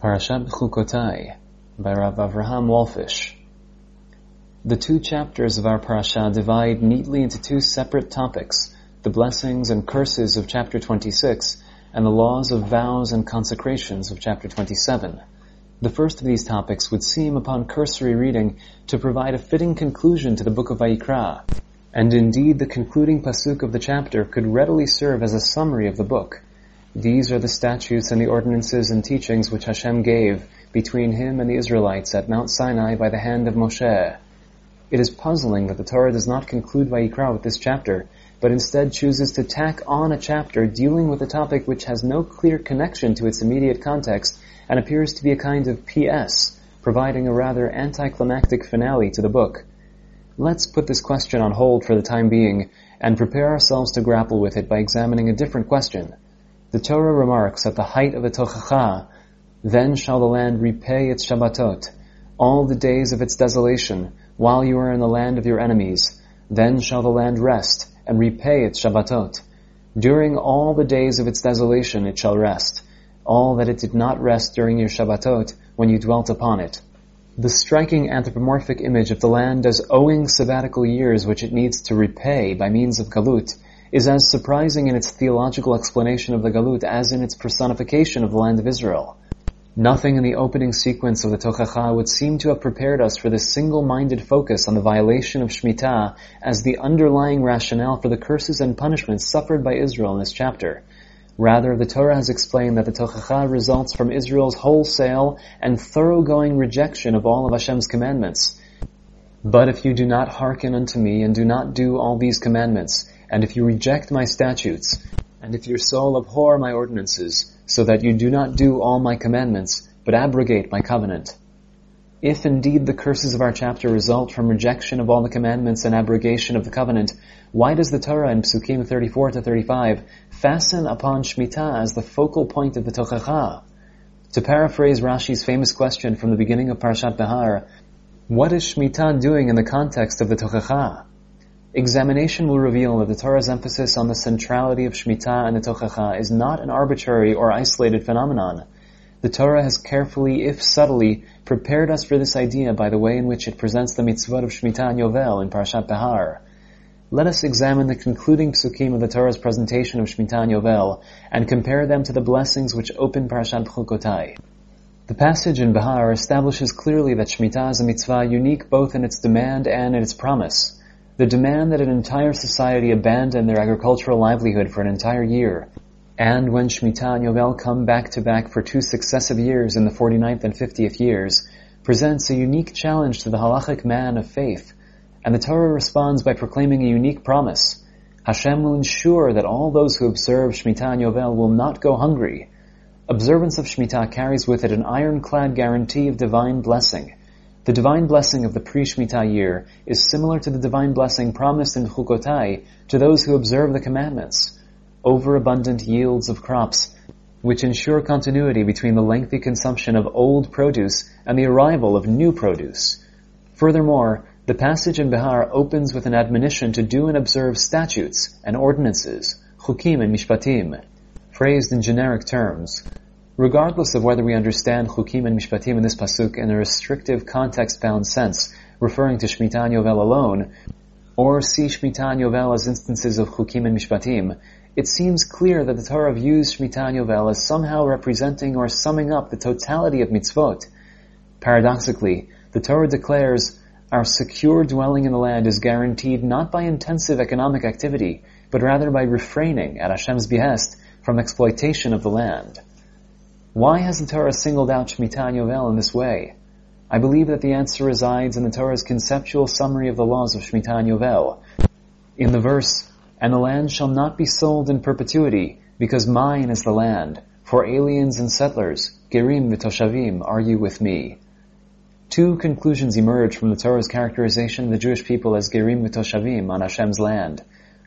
Parashat Bechukotai by Rav Avraham Wolfish. The two chapters of our parasha divide neatly into two separate topics, the blessings and curses of chapter 26 and the laws of vows and consecrations of chapter 27. The first of these topics would seem upon cursory reading to provide a fitting conclusion to the book of Vayikra, and indeed the concluding pasuk of the chapter could readily serve as a summary of the book. These are the statutes and the ordinances and teachings which Hashem gave between him and the Israelites at Mount Sinai by the hand of Moshe. It is puzzling that the Torah does not conclude Vayikra with this chapter, but instead chooses to tack on a chapter dealing with a topic which has no clear connection to its immediate context and appears to be a kind of PS, providing a rather anticlimactic finale to the book. Let's put this question on hold for the time being and prepare ourselves to grapple with it by examining a different question. The Torah remarks at the height of the Tochacha, then shall the land repay its Shabbatot, all the days of its desolation, while you are in the land of your enemies. Then shall the land rest, and repay its Shabbatot. During all the days of its desolation it shall rest, all that it did not rest during your Shabbatot, when you dwelt upon it. The striking anthropomorphic image of the land as owing sabbatical years which it needs to repay by means of galut is as surprising in its theological explanation of the Galut as in its personification of the land of Israel. Nothing in the opening sequence of the Tochacha would seem to have prepared us for this single-minded focus on the violation of Shemitah as the underlying rationale for the curses and punishments suffered by Israel in this chapter. Rather, the Torah has explained that the Tochacha results from Israel's wholesale and thoroughgoing rejection of all of Hashem's commandments. But if you do not hearken unto me and do not do all these commandments, and if you reject my statutes, and if your soul abhor my ordinances, so that you do not do all my commandments, but abrogate my covenant. If indeed the curses of our chapter result from rejection of all the commandments and abrogation of the covenant, why does the Torah in Psukim 34 to 35 fasten upon Shemitah as the focal point of the Tochacha? To paraphrase Rashi's famous question from the beginning of Parshat Behar, what is Shemitah doing in the context of the Tochacha? Examination will reveal that the Torah's emphasis on the centrality of Shemitah and the Tochacha is not an arbitrary or isolated phenomenon. The Torah has carefully, if subtly, prepared us for this idea by the way in which it presents the mitzvot of Shemitah and Yovel in Parshat Behar. Let us examine the concluding psukim of the Torah's presentation of Shemitah and Yovel and compare them to the blessings which open Parshat Bechukotai. The passage in Behar establishes clearly that Shemitah is a mitzvah unique both in its demand and in its promise. The demand that an entire society abandon their agricultural livelihood for an entire year, and when Shemitah and Yovel come back to back for two successive years in the 49th and 50th years, presents a unique challenge to the halachic man of faith, and the Torah responds by proclaiming a unique promise. Hashem will ensure that all those who observe Shemitah and Yovel will not go hungry. Observance of Shemitah carries with it an ironclad guarantee of divine blessing, the divine blessing of the pre-Shemitah year is similar to the divine blessing promised in Chukotai to those who observe the commandments. Overabundant yields of crops, which ensure continuity between the lengthy consumption of old produce and the arrival of new produce. Furthermore, the passage in Behar opens with an admonition to do and observe statutes and ordinances, chukim and mishpatim, phrased in generic terms, Regardless of whether we understand Chukim and Mishpatim in this pasuk in a restrictive context-bound sense, referring to Shemitah and Yovel alone, or see Shemitah and Yovel as instances of Chukim and Mishpatim, it seems clear that the Torah views Shemitah and Yovel as somehow representing or summing up the totality of mitzvot. Paradoxically, the Torah declares, our secure dwelling in the land is guaranteed not by intensive economic activity, but rather by refraining, at Hashem's behest, from exploitation of the land. Why has the Torah singled out Shemitah and Yovel in this way? I believe that the answer resides in the Torah's conceptual summary of the laws of Shemitah and Yovel. In the verse, And the land shall not be sold in perpetuity, because mine is the land. For aliens and settlers, Gerim v'toshavim, are you with me? Two conclusions emerge from the Torah's characterization of the Jewish people as Gerim v'toshavim on Hashem's land.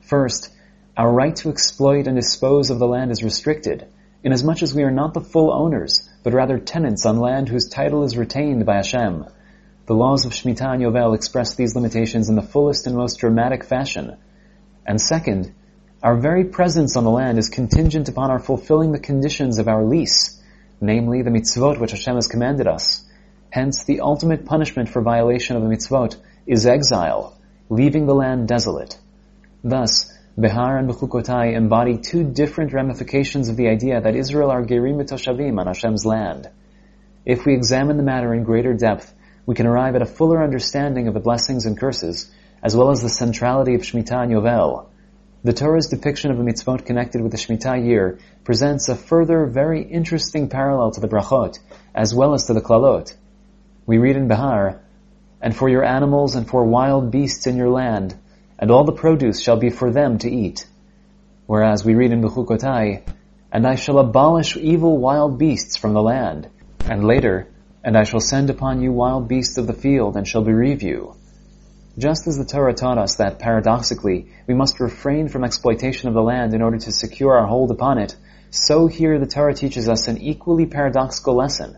First, our right to exploit and dispose of the land is restricted, inasmuch as we are not the full owners, but rather tenants on land whose title is retained by Hashem. The laws of Shemitah and Yovel express these limitations in the fullest and most dramatic fashion. And second, our very presence on the land is contingent upon our fulfilling the conditions of our lease. namely the mitzvot which Hashem has commanded us. Hence, the ultimate punishment for violation of the mitzvot is exile, leaving the land desolate. Thus, Behar and Bechukotai embody two different ramifications of the idea that Israel are Gerim Toshavim on Hashem's land. If we examine the matter in greater depth, we can arrive at a fuller understanding of the blessings and curses, as well as the centrality of Shemitah and Yovel. The Torah's depiction of the mitzvot connected with the Shemitah year presents a further very interesting parallel to the brachot, as well as to the klalot. We read in Behar, And for your animals and for wild beasts in your land, and all the produce shall be for them to eat. Whereas we read in Bechukotai, And I shall abolish evil wild beasts from the land. And later, And I shall send upon you wild beasts of the field and shall bereave you. Just as the Torah taught us that, paradoxically, we must refrain from exploitation of the land in order to secure our hold upon it, so here the Torah teaches us an equally paradoxical lesson.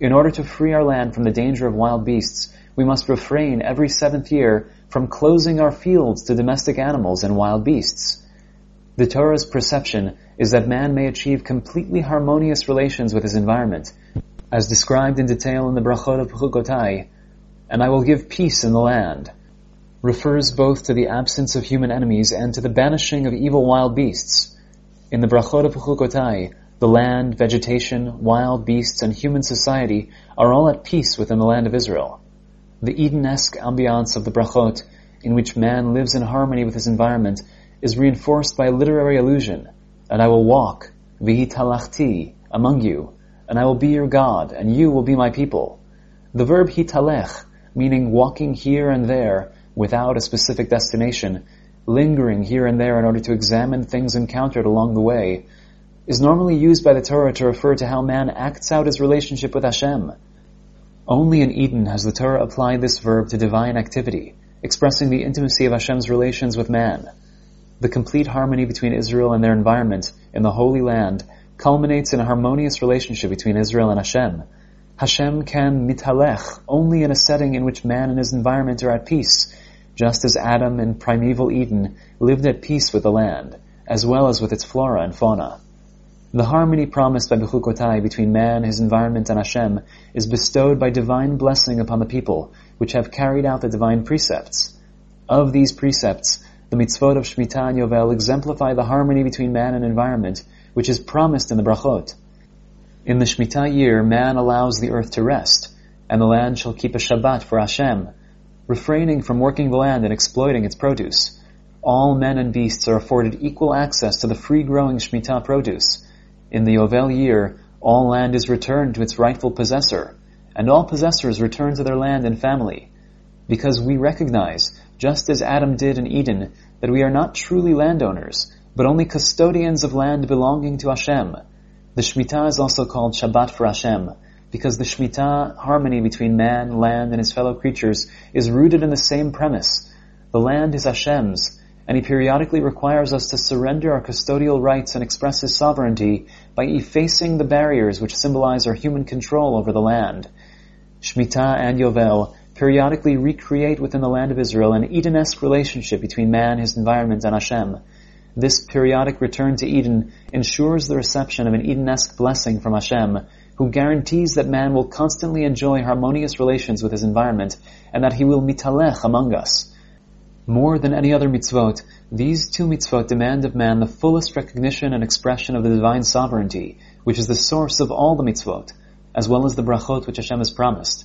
In order to free our land from the danger of wild beasts, we must refrain every seventh year from closing our fields to domestic animals and wild beasts. The Torah's perception is that man may achieve completely harmonious relations with his environment, as described in detail in the Brachot of Bechukotai, and I will give peace in the land refers both to the absence of human enemies and to the banishing of evil wild beasts. In the Brachot of Chukotai, the land, vegetation, wild beasts, and human society are all at peace within the land of Israel. The Eden-esque ambiance of the Brachot, in which man lives in harmony with his environment, is reinforced by a literary allusion, and I will walk, vihitalachti, among you, and I will be your God, and you will be my people. The verb hitalech, meaning walking here and there, without a specific destination, lingering here and there in order to examine things encountered along the way, is normally used by the Torah to refer to how man acts out his relationship with Hashem. Only in Eden has the Torah applied this verb to divine activity, expressing the intimacy of Hashem's relations with man. The complete harmony between Israel and their environment in the Holy Land culminates in a harmonious relationship between Israel and Hashem. Hashem can mitalech only in a setting in which man and his environment are at peace, just as Adam in primeval Eden lived at peace with the land, as well as with its flora and fauna. The harmony promised by Bechukotai between man, his environment, and Hashem is bestowed by divine blessing upon the people, which have carried out the divine precepts. Of these precepts, the mitzvot of Shemitah and Yovel exemplify the harmony between man and environment, which is promised in the brachot. In the Shemitah year, man allows the earth to rest, and the land shall keep a Shabbat for Hashem, refraining from working the land and exploiting its produce. All men and beasts are afforded equal access to the free-growing Shemitah produce. In the Yovel year, all land is returned to its rightful possessor, and all possessors return to their land and family. Because we recognize, just as Adam did in Eden, that we are not truly landowners, but only custodians of land belonging to Hashem. The Shemitah is also called Shabbat for Hashem, because the Shemitah harmony between man, land, and his fellow creatures is rooted in the same premise. The land is Hashem's, and he periodically requires us to surrender our custodial rights and express his sovereignty by effacing the barriers which symbolize our human control over the land. Shemitah and Yovel periodically recreate within the land of Israel an Eden-esque relationship between man, his environment, and Hashem. This periodic return to Eden ensures the reception of an Eden-esque blessing from Hashem, who guarantees that man will constantly enjoy harmonious relations with his environment and that he will mitalech among us. More than any other mitzvot, these two mitzvot demand of man the fullest recognition and expression of the divine sovereignty, which is the source of all the mitzvot, as well as the brachot which Hashem has promised.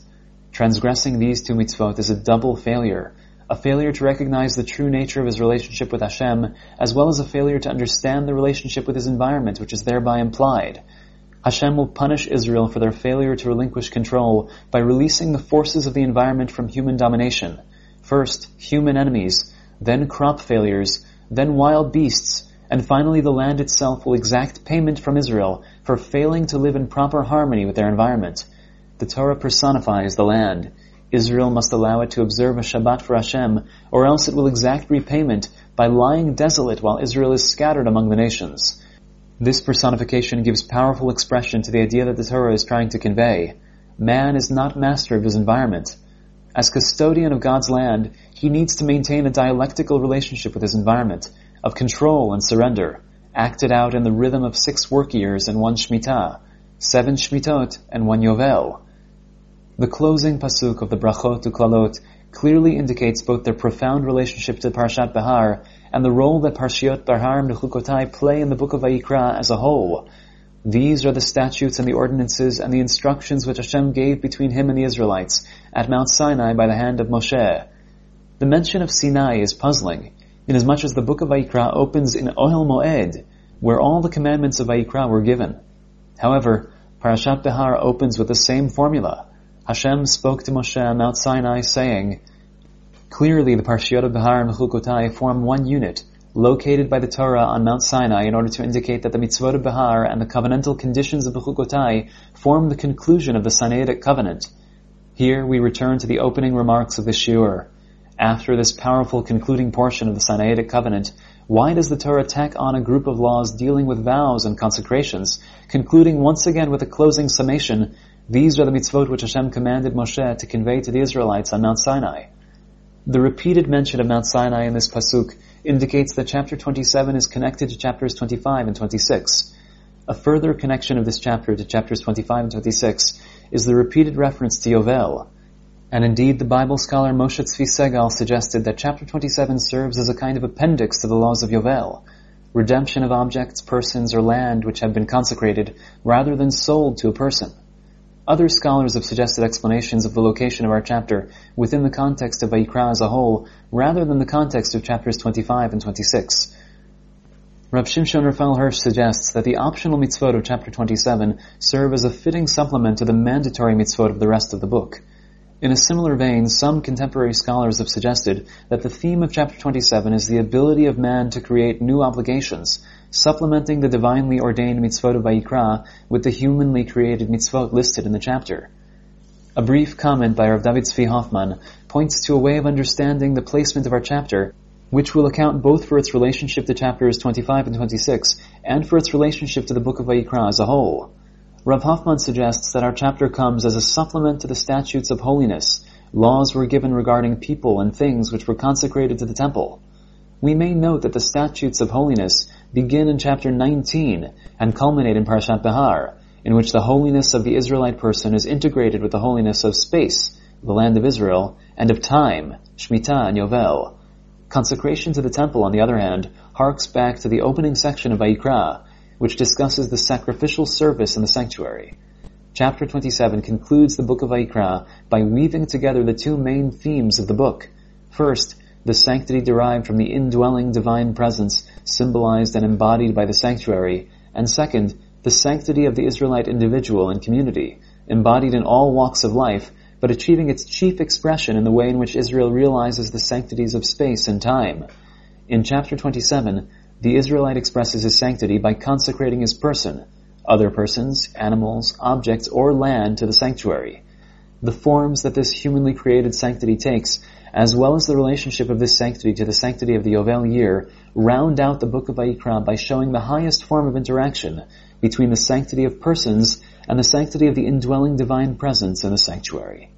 Transgressing these two mitzvot is a double failure, a failure to recognize the true nature of his relationship with Hashem, as well as a failure to understand the relationship with his environment, which is thereby implied. Hashem will punish Israel for their failure to relinquish control by releasing the forces of the environment from human domination. First, human enemies, then crop failures, then wild beasts, and finally the land itself will exact payment from Israel for failing to live in proper harmony with their environment. The Torah personifies the land. Israel must allow it to observe a Shabbat for Hashem, or else it will exact repayment by lying desolate while Israel is scattered among the nations. This personification gives powerful expression to the idea that the Torah is trying to convey. Man is not master of his environment. As custodian of God's land, he needs to maintain a dialectical relationship with his environment, of control and surrender, acted out in the rhythm of six work years and one Shemitah. seven Shmitot, and one Yovel. The closing pasuk of the Brachot Uklalot clearly indicates both their profound relationship to Parshat Behar and the role that Parshiot Behar and Bechukotai play in the book of Vayikra as a whole. These are the statutes and the ordinances and the instructions which Hashem gave between him and the Israelites at Mount Sinai by the hand of Moshe. The mention of Sinai is puzzling, inasmuch as the book of Vayikra opens in Ohel Moed, where all the commandments of Vayikra were given. However, Parashat Behar opens with the same formula. Hashem spoke to Moshe on Mount Sinai saying, Clearly the Parshiot of Behar and Bechukotai form one unit, located by the Torah on Mount Sinai in order to indicate that the mitzvot of Behar and the covenantal conditions of Bechukotai form the conclusion of the Sinaitic covenant. Here we return to the opening remarks of the Shiur. After this powerful concluding portion of the Sinaitic covenant, why does the Torah tack on a group of laws dealing with vows and consecrations, concluding once again with a closing summation, these are the mitzvot which Hashem commanded Moshe to convey to the Israelites on Mount Sinai. The repeated mention of Mount Sinai in this pasuk indicates that chapter 27 is connected to chapters 25 and 26. A further connection of this chapter to chapters 25 and 26 is the repeated reference to Yovel. And indeed, the Bible scholar Moshe Tzvi Segal suggested that chapter 27 serves as a kind of appendix to the laws of Yovel, redemption of objects, persons, or land which have been consecrated rather than sold to a person. Other scholars have suggested explanations of the location of our chapter within the context of Vayikra as a whole, rather than the context of chapters 25 and 26. Rav Shimshon Raphael Hirsch suggests that the optional mitzvot of chapter 27 serve as a fitting supplement to the mandatory mitzvot of the rest of the book. In a similar vein, some contemporary scholars have suggested that the theme of chapter 27 is the ability of man to create new obligations, supplementing the divinely ordained mitzvot of Vayikra with the humanly created mitzvot listed in the chapter. A brief comment by Rav David Zvi Hoffman points to a way of understanding the placement of our chapter, which will account both for its relationship to chapters 25 and 26 and for its relationship to the book of Vayikra as a whole. Rav Hoffman suggests that our chapter comes as a supplement to the statutes of holiness. Laws were given regarding people and things which were consecrated to the temple. We may note that the statutes of holiness begin in chapter 19 and culminate in Parshat Behar, in which the holiness of the Israelite person is integrated with the holiness of space, the land of Israel, and of time, Shemitah and Yovel. Consecration to the temple, on the other hand, harks back to the opening section of Vayikra, which discusses the sacrificial service in the sanctuary. Chapter 27 concludes the book of Vayikra by weaving together the two main themes of the book. First, the sanctity derived from the indwelling divine presence symbolized and embodied by the sanctuary, and second, the sanctity of the Israelite individual and community, embodied in all walks of life, but achieving its chief expression in the way in which Israel realizes the sanctities of space and time. In chapter 27, the Israelite expresses his sanctity by consecrating his person, other persons, animals, objects, or land to the sanctuary. The forms that this humanly created sanctity takes, as well as the relationship of this sanctity to the sanctity of the Yovel year, round out the book of Vayikra by showing the highest form of interaction between the sanctity of persons and the sanctity of the indwelling divine presence in the sanctuary.